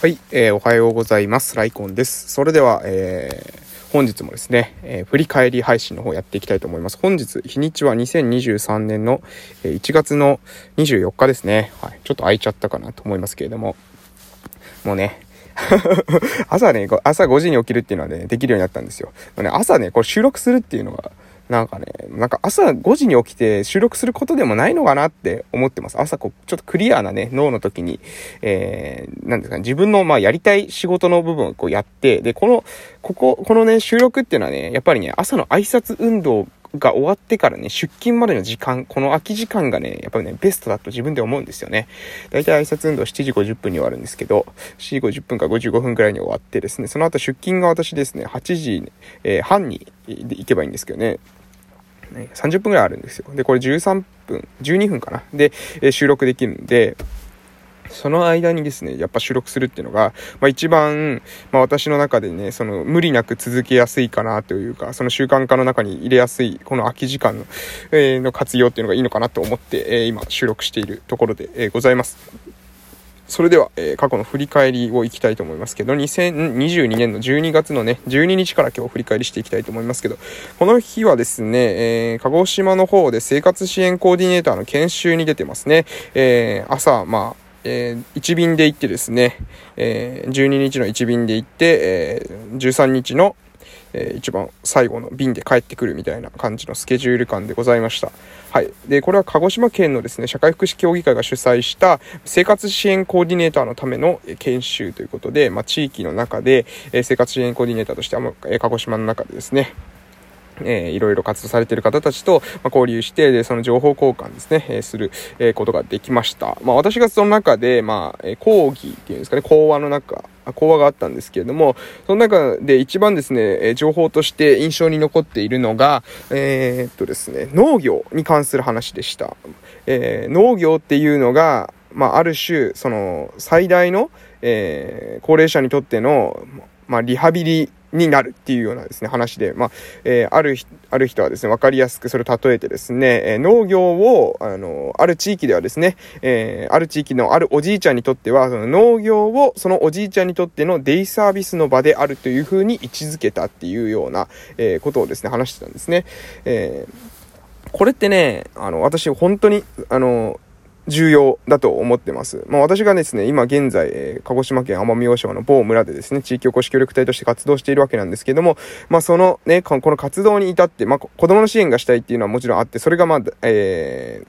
はい、えー、おはようございます。ライコンです。それでは、えー、本日もですね、えー、振り返り配信の方やっていきたいと思います。本日、日にちは2023年の1月の24日ですね。はい、ちょっと空いちゃったかなと思いますけれども、もうね、朝ね、朝5時に起きるっていうのはね、できるようになったんですよ。ね、朝ね、これ収録するっていうのが、なんかね、なんか朝5時に起きて収録することでもないのかなって思ってます。朝こう、ちょっとクリアなね、脳の時に、えー、なんですかね、自分のまあやりたい仕事の部分をこうやって、で、この、ここ、このね、収録っていうのはね、やっぱりね、朝の挨拶運動が終わってからね、出勤までの時間、この空き時間がね、やっぱりね、ベストだと自分で思うんですよね。だいたい挨拶運動7時50分に終わるんですけど、7時50分か55分くらいに終わってですね、その後出勤が私ですね、8時、えー、半に行けばいいんですけどね、ね、30分ぐらいあるんですよ。で、これ13分、12分かな。で、え、収録できるんで、その間にですね、やっぱ収録するっていうのが、まあ一番、まあ私の中でね、その無理なく続けやすいかなというか、その習慣化の中に入れやすい、この空き時間の、えー、の活用っていうのがいいのかなと思って、えー、今収録しているところで、えー、ございます。それでは、えー、過去の振り返りをいきたいと思いますけど、2022年の12月のね、12日から今日振り返りしていきたいと思いますけど、この日はですね、えー、鹿児島の方で生活支援コーディネーターの研修に出てますね。えー、朝、まあ、えー、1便で行ってですね、えー、12日の1便で行って、えー、13日の、えー、一番最後の便で帰ってくるみたいな感じのスケジュール感でございました。はい。で、これは鹿児島県のですね、社会福祉協議会が主催した生活支援コーディネーターのための研修ということで、まあ、地域の中で、え生活支援コーディネーターとしては、え鹿児島の中でですね、えー、いろいろ活動されている方たちと、ま、交流して、で、その情報交換ですね、えー、する、えー、ことができました。まあ、私がその中で、まあ、え講義っていうんですかね、講話の中、講話があったんですけれども、その中で一番ですね、情報として印象に残っているのが、えー、っとですね、農業に関する話でした。えー、農業っていうのが、まあ、ある種、その、最大の、えー、高齢者にとっての、まあ、リハビリになるっていうようなですね、話で、まあ、えー、ある、ある人はですね、わかりやすくそれを例えてですね、えー、農業を、あの、ある地域ではですね、えー、ある地域のあるおじいちゃんにとっては、その農業をそのおじいちゃんにとってのデイサービスの場であるというふうに位置づけたっていうような、えー、ことをですね、話してたんですね。えー、これってね、あの、私本当に、あの、重要だと思ってます。まあ私がですね、今現在、えー、鹿児島県奄美大島の某村でですね、地域おこし協力隊として活動しているわけなんですけども、まあそのね、この活動に至って、まあ子供の支援がしたいっていうのはもちろんあって、それがまあ、えー、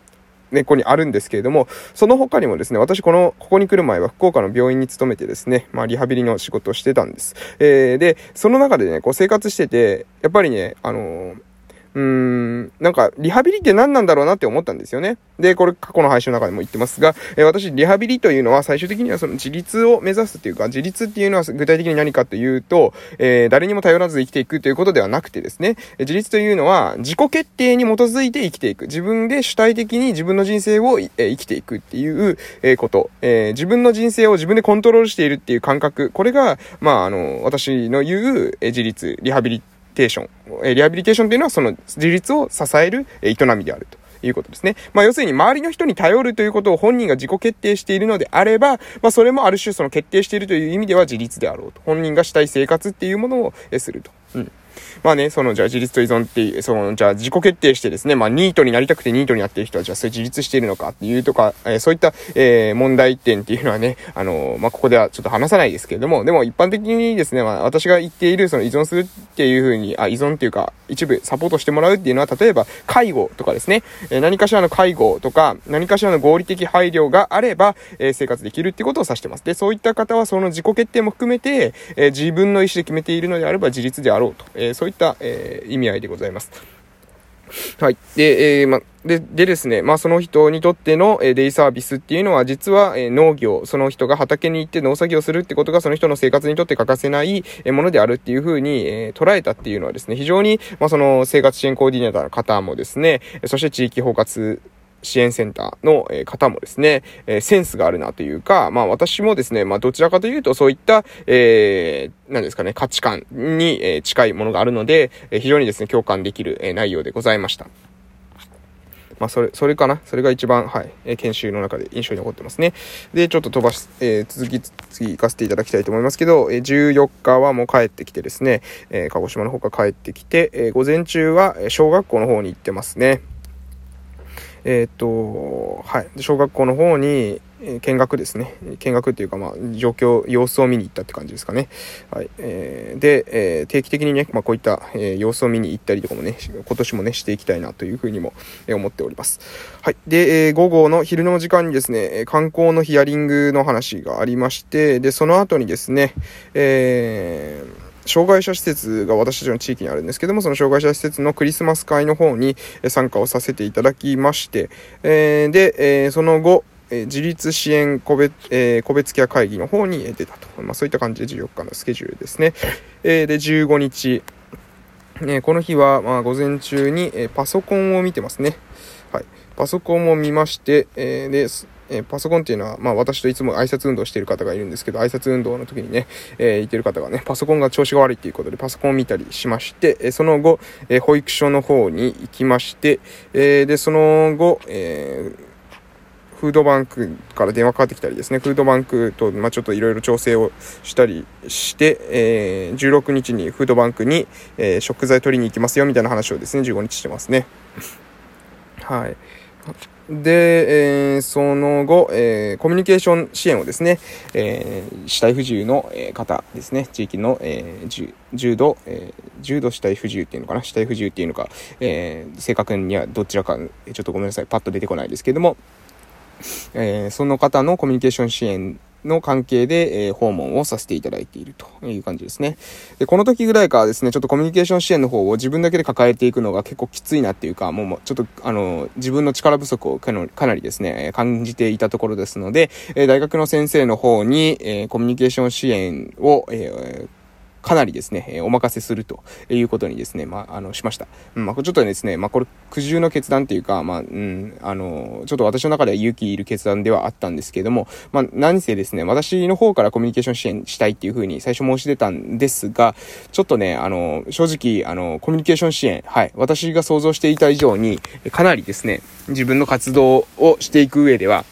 根っこにあるんですけれども、その他にもですね、私この、ここに来る前は福岡の病院に勤めてですね、まあリハビリの仕事をしてたんです。えー、で、その中でね、こう生活してて、やっぱりね、あのーうーん、なんか、リハビリって何なんだろうなって思ったんですよね。で、これ過去の配信の中でも言ってますが、えー、私、リハビリというのは最終的にはその自立を目指すっていうか、自立っていうのは具体的に何かというと、えー、誰にも頼らず生きていくということではなくてですね、自立というのは自己決定に基づいて生きていく。自分で主体的に自分の人生を、えー、生きていくっていう、え、こと、え。自分の人生を自分でコントロールしているっていう感覚。これが、まあ、あの、私の言う、え、自立、リハビリテーション、リハビリテーションというのはその自立を支える営みであると。いうことですね。まあ、要するに周りの人に頼るということを本人が自己決定しているのであれば、まあ、それもある種その決定しているという意味では自立であろうと。本人がしたい生活っていうものをすると。うん。まあね、その、じゃあ自立と依存っていう、その、じゃあ自己決定してですね、まあニートになりたくてニートになってる人は、じゃあそれ自立しているのかっていうとか、えー、そういった、えー、問題点っていうのはね、あのー、まあここではちょっと話さないですけれども、でも一般的にですね、まあ私が言っている、その依存するっていうふうに、あ、依存っていうか、一部サポートしてもらうっていうのは、例えば介護とかですね、え何かしらの介護とか、何かしらの合理的配慮があれば、え生活できるってことを指してます。で、そういった方はその自己決定も含めて、え自分の意思で決めているのであれば自立であろうと、えそういった、え意味合いでございます。はい。で、えー、ま、で、でですね、まあ、その人にとっての、え、デイサービスっていうのは、実は、え、農業、その人が畑に行って農作業するってことが、その人の生活にとって欠かせない、え、ものであるっていうふうに、え、捉えたっていうのはですね、非常に、まあ、その生活支援コーディネーターの方もですね、そして地域包括支援センターの方もですね、えセンスがあるなというか、まあ私もですね、まあどちらかというとそういった、えー、何ですかね、価値観に近いものがあるので、非常にですね、共感できる内容でございました。まあ、それ、それかな？それが一番、はい、え研修の中で印象に残ってますね。で、ちょっと飛ばし、えー、続き、次行かせていただきたいと思いますけど、えー、14日はもう帰ってきてですね、えー、鹿児島の方から帰ってきて、えー、午前中は小学校の方に行ってますね。えっ、と、はい。小学校の方に、見学ですね。見学っていうか、まあ、状況、様子を見に行ったって感じですかね。はい。えー、で、えー、定期的にね、まあ、こういった、えー、様子を見に行ったりとかもね、今年もね、していきたいなというふうにも、え思っております。はい。で、え午後の昼の時間にですね、観光のヒアリングの話がありまして、で、その後にですね、えー、障害者施設が私たちの地域にあるんですけども、その障害者施設のクリスマス会の方に参加をさせていただきまして、えー、で、えー、その後、え自立支援個別,、えー、個別ケア会議の方に出たと。まあ、そういった感じで14日のスケジュールですね。えー、で、15日、えこの日は、まあ、午前中に、えパソコンを見てますね。はい。パソコンを見まして、えー、で、えー、パソコンっていうのは、まあ私といつも挨拶運動してる方がいるんですけど、挨拶運動の時にね、えー、言ってる方がね、パソコンが調子が悪いっていうことでパソコンを見たりしまして、え、その後、え、保育所の方に行きまして、え、で、その後、えー、フードバンクから電話かかってきたりですね、フードバンクと、まあ、ちょっといろいろ調整をしたりして、えー、16日にフードバンクに、えー、食材取りに行きますよみたいな話をですね、15日してますね。はい。で、えー、その後、えー、コミュニケーション支援をですね、えー、死体不自由の方ですね、地域の、えー、重度、えー、重度死体不自由っていうのかな、死体不自由っていうのか、えー、正確にはどちらか、ちょっとごめんなさい、パッと出てこないですけども、えー、その方のコミュニケーション支援の関係で、えー、訪問をさせていただいているという感じですね。で、この時ぐらいからですね、ちょっとコミュニケーション支援の方を自分だけで抱えていくのが結構きついなっていうか、もうちょっと、あの、自分の力不足をかなりですね、感じていたところですので、えー、大学の先生の方に、えー、コミュニケーション支援を、えーかなりですね、えお任せするということにですね、まあ、あの、しました。うん、まあ、ちょっとですね、まあ、これ、苦渋の決断っていうか、まあ、うん、あの、ちょっと私の中では勇気いる決断ではあったんですけれども、まあ、何せですね、私の方からコミュニケーション支援したいっていうふうに最初申し出たんですが、ちょっとね、あの、正直、あの、コミュニケーション支援、はい、私が想像していた以上に、かなりですね、自分の活動をしていく上では、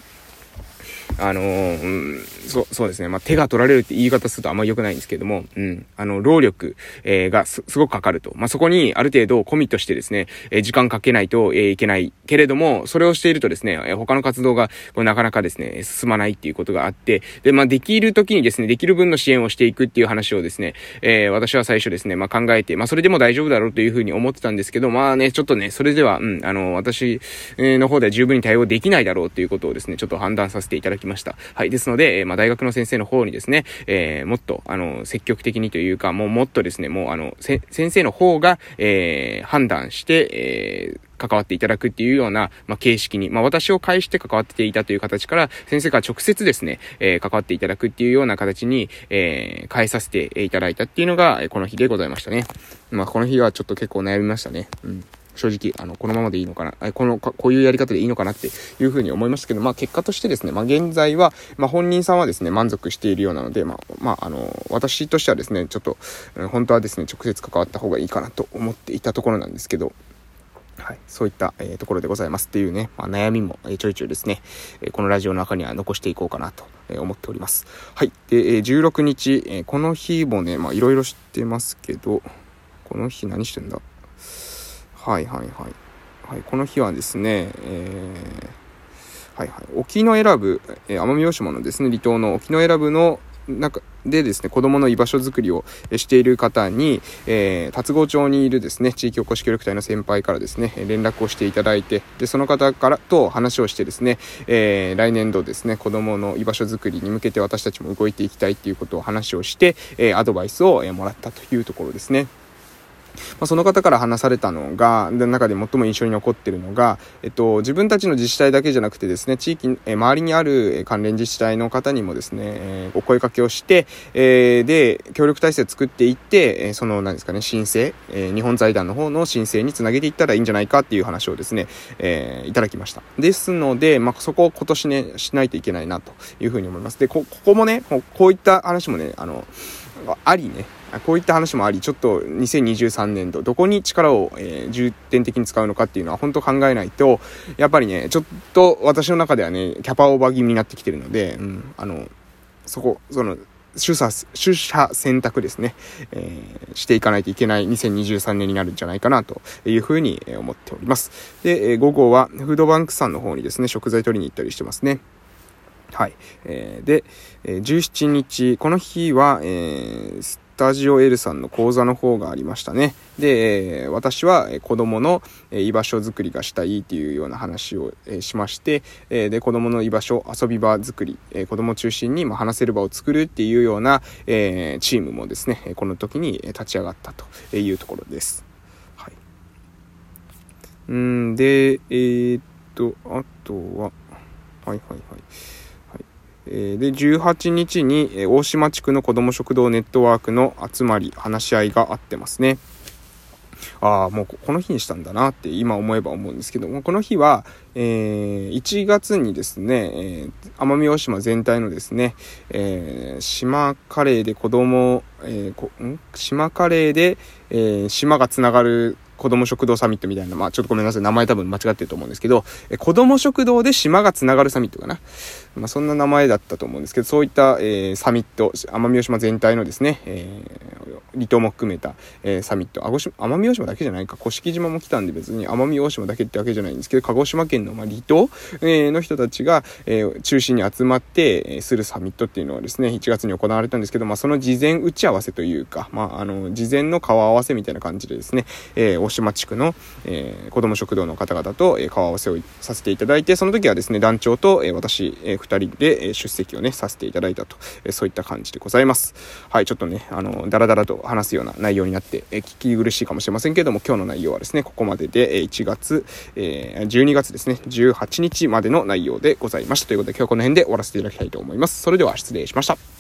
あのー、うん、そう、そうですね。まあ、手が取られるって言い方するとあんま良くないんですけども、うん、あの、労力、えー、がす、すごくかかると。まあ、そこにある程度コミットしてですね、えー、時間かけないと、えー、いけないけれども、それをしているとですね、えー、他の活動が、こう、なかなかですね、進まないっていうことがあって、で、まあ、できる時にですね、できる分の支援をしていくっていう話をですね、えー、私は最初ですね、まあ、考えて、まあ、それでも大丈夫だろうというふうに思ってたんですけど、まあね、ちょっとね、それでは、うん、あの、私の方では十分に対応できないだろうということをですね、ちょっと判断させていただきました。はい。ですので、えまあ、大学の先生の方にですね、えー、もっと、あの、積極的にというか、もうもっとですね、もう、あの、先生の方が、えー、判断して、えー、関わっていただくっていうような、まあ、形式に、まあ、私を介して関わっていたという形から、先生から直接ですね、えー、関わっていただくっていうような形に、えー、変えさせていただいたっていうのが、この日でございましたね。まあ、この日はちょっと結構悩みましたね。うん。正直、あの、このままでいいのかな、この、こういうやり方でいいのかなっていうふうに思いましたけど、まあ結果としてですね、まあ現在は、まあ本人さんはですね、満足しているようなので、まあ、まあ、あの、私としてはですね、ちょっと、本当はですね、直接関わった方がいいかなと思っていたところなんですけど、はい。そういった、えー、ところでございますっていうね、まあ、悩みも、えー、ちょいちょいですね、えー、このラジオの中には残していこうかなと、え思っております。はい。で、え16日、えこの日もね、まあいろいろ知ってますけど、この日何してんだ？はいはいはい。はい、この日はですね、えー、はいはい、沖永良部、えー、奄美大島のですね、離島の沖永良部の中でですね、子供の居場所づくりをしている方に、えー、達郷町にいるですね、地域おこし協力隊の先輩からですね、連絡をしていただいて、で、その方からと話をしてですね、えー、来年度ですね、子供の居場所づくりに向けて私たちも動いていきたいっていうことを話をして、えー、アドバイスをもらったというところですね。まあ、その方から話されたのが、で中で最も印象に残っているのが、えっと、自分たちの自治体だけじゃなくてですね、地域、え周りにある関連自治体の方にもですね、え、お声かけをして、え、で、協力体制を作っていって、え、その、何ですかね、申請、え、日本財団の方の申請につなげていったらいいんじゃないかっていう話をですね、え、いただきました。ですので、まあ、そこを今年ね、しないといけないなというふうに思います。で、こ、ここもね、こういった話もね、あの、ありね。こういった話もあり、ちょっと2023年度、どこに力を、えー、重点的に使うのかっていうのは本当考えないと、やっぱりね、ちょっと私の中ではね、キャパオーバー気味になってきてるので、うん、あの、そこ、その、取捨、取捨選択ですね、えー、していかないといけない2023年になるんじゃないかなというふうに思っております。で、え午後はフードバンクさんの方にですね、食材取りに行ったりしてますね。はい。えー、で、17日、この日は、えー、スタジオ L さんの講座の方がありましたね。で、えー、私は子供の居場所づくりがしたいっていうような話を、えー、しまして、えー、で、子供の居場所、遊び場づくり、えー、子供中心に、まあ、話せる場を作るっていうような、えー、チームもですね、この時に立ち上がったというところです。はい。うんで、えー、っと、あとは、はいはいはい。で、18日に大島地区の子ども食堂ネットワークの集まり、話し合いがあってますね。ああ、もうこの日にしたんだなって今思えば思うんですけども、この日は、えー、1月にですね、えー、奄美大島全体のですね、えー、島カレーで子供、えー、島カレーで、え、島がつながる子供食堂サミットみたいな、まあちょっとごめんなさい、名前多分間違ってると思うんですけど、え子供食堂で島がつながるサミットかな。まあそんな名前だったと思うんですけど、そういった、えー、サミット、奄美大島全体のですね、えー、離島も含めた、えー、サミット、あごし奄美大島だけじゃないか、甑島も来たんで別に奄美大島だけってわけじゃないんですけど、鹿児島県の、まあ、離島、えー、の人たちが、えー、中心に集まって、えー、するサミットっていうのはですね、1月に行われたんですけど、まあその事前打ち合わせというか、まああの、事前の顔合わせみたいな感じでですね、えー、大島地区の、えー、子ども食堂の方々と、えー、顔合わせをさせていただいて、その時はですね、団長と、えー、私、えー、2人で、えー、出席をね、させていただいたと、えー、そういった感じでございます。はい、ちょっとね、あの、だらだらと話すような内容になって、え、聞き苦しいかもしれませんけれども、今日の内容はですね、ここまでで、え、1月、え、12月ですね、18日までの内容でございました。ということで、今日はこの辺で終わらせていただきたいと思います。それでは失礼しました。